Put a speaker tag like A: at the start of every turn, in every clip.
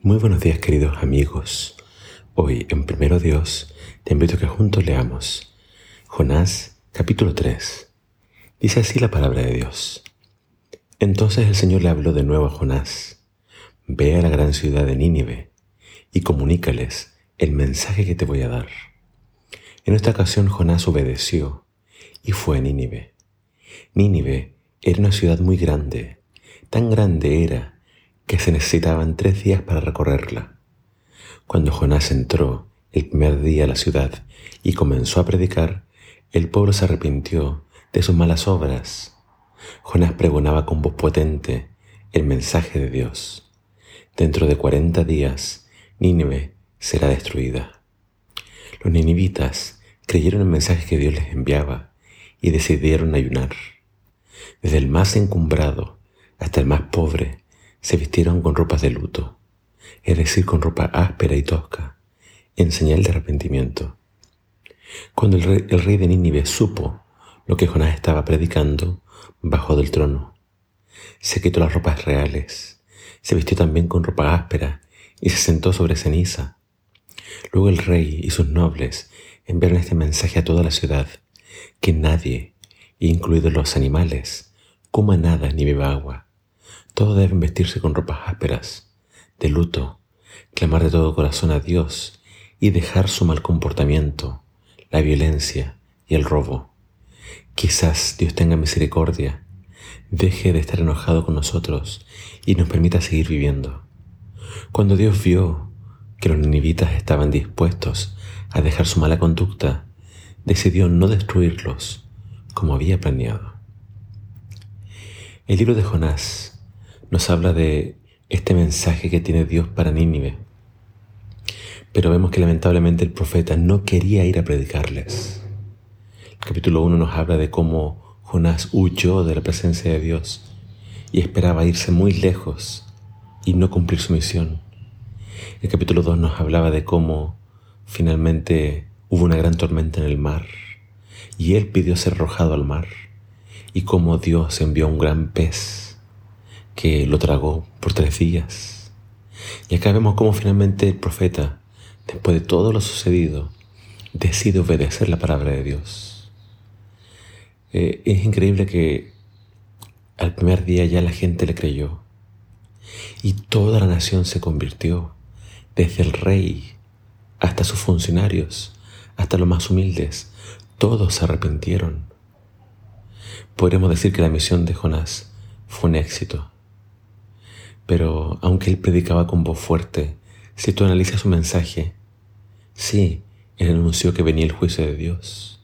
A: Muy buenos días queridos amigos. Hoy en Primero Dios te invito a que juntos leamos Jonás capítulo 3. Dice así la palabra de Dios. Entonces el Señor le habló de nuevo a Jonás. Ve a la gran ciudad de Nínive y comunícales el mensaje que te voy a dar. En esta ocasión Jonás obedeció y fue a Nínive. Nínive era una ciudad muy grande, tan grande era que se necesitaban tres días para recorrerla. Cuando Jonás entró el primer día a la ciudad y comenzó a predicar, el pueblo se arrepintió de sus malas obras. Jonás pregonaba con voz potente el mensaje de Dios. Dentro de cuarenta días, Nínive será destruida. Los ninivitas creyeron el mensaje que Dios les enviaba y decidieron ayunar. Desde el más encumbrado hasta el más pobre se vistieron con ropas de luto, es decir, con ropa áspera y tosca, en señal de arrepentimiento. Cuando el rey, de Nínive supo lo que Jonás estaba predicando, bajó del trono. Se quitó las ropas reales, se vistió también con ropa áspera y se sentó sobre ceniza. Luego el rey y sus nobles enviaron este mensaje a toda la ciudad, que nadie, incluidos los animales, coma nada ni beba agua todos deben vestirse con ropas ásperas, de luto, clamar de todo corazón a Dios y dejar su mal comportamiento, la violencia y el robo. Quizás Dios tenga misericordia, deje de estar enojado con nosotros y nos permita seguir viviendo. Cuando Dios vio que los ninivitas estaban dispuestos a dejar su mala conducta, decidió no destruirlos como había planeado. El libro de Jonás nos habla de este mensaje que tiene Dios para Nínive. Pero vemos que lamentablemente el profeta no quería ir a predicarles. El capítulo 1 nos habla de cómo Jonás huyó de la presencia de Dios y esperaba irse muy lejos y no cumplir su misión. El capítulo 2 nos hablaba de cómo finalmente hubo una gran tormenta en el mar y él pidió ser arrojado al mar y cómo Dios envió un gran pez que lo tragó por tres días. Y acá vemos cómo finalmente el profeta, después de todo lo sucedido, decide obedecer la palabra de Dios. Eh, es increíble que al primer día ya la gente le creyó y toda la nación se convirtió, desde el rey hasta sus funcionarios, hasta los más humildes, todos se arrepintieron. Podremos decir que la misión de Jonás fue un éxito. Pero aunque él predicaba con voz fuerte, si tú analizas su mensaje, sí, él anunció que venía el juicio de Dios.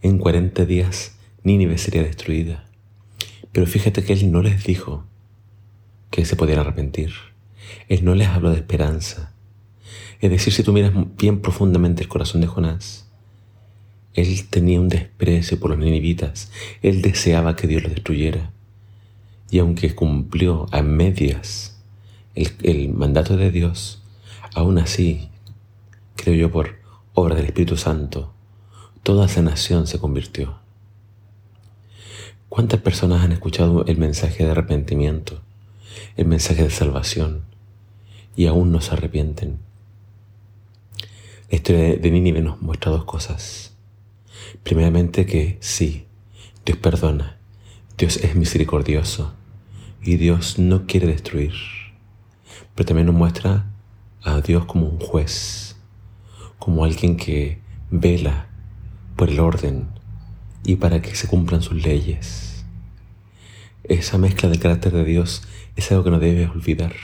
A: En cuarenta días Nínive sería destruida. Pero fíjate que él no les dijo que se podían arrepentir. Él no les habló de esperanza. Es decir, si tú miras bien profundamente el corazón de Jonás, él tenía un desprecio por los ninivitas. Él deseaba que Dios los destruyera. Y aunque cumplió a medias el, mandato de Dios, aún así, creo yo por obra del Espíritu Santo, toda esa nación se convirtió. ¿Cuántas personas han escuchado el mensaje de arrepentimiento, el mensaje de salvación, y aún no se arrepienten? La historia de Nínive nos muestra dos cosas. Primeramente que sí, Dios perdona, Dios es misericordioso, y Dios no quiere destruir, pero también nos muestra a Dios como un juez, como alguien que vela por el orden y para que se cumplan sus leyes. Esa mezcla del carácter de Dios es algo que no debes olvidar.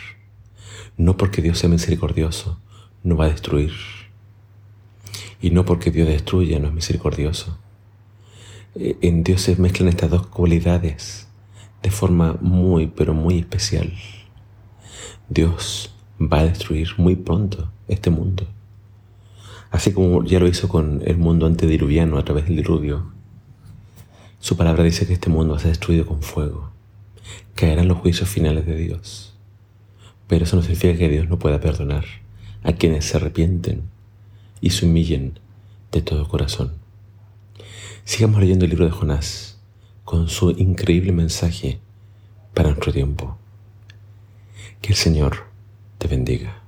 A: No porque Dios sea misericordioso, no va a destruir. Y no porque Dios destruya, no es misericordioso. Eh, en Dios se mezclan estas dos cualidades de forma muy, pero muy especial. Dios va a destruir muy pronto este mundo. Así como ya lo hizo con el mundo antediluviano a través del diluvio. Su palabra dice que este mundo va a ser destruido con fuego. Caerán los juicios finales de Dios. Pero eso no significa que Dios no pueda perdonar a quienes se arrepienten y se humillen de todo corazón. Sigamos leyendo el libro de Jonás su increíble mensaje para nuestro tiempo. Que el Señor te bendiga.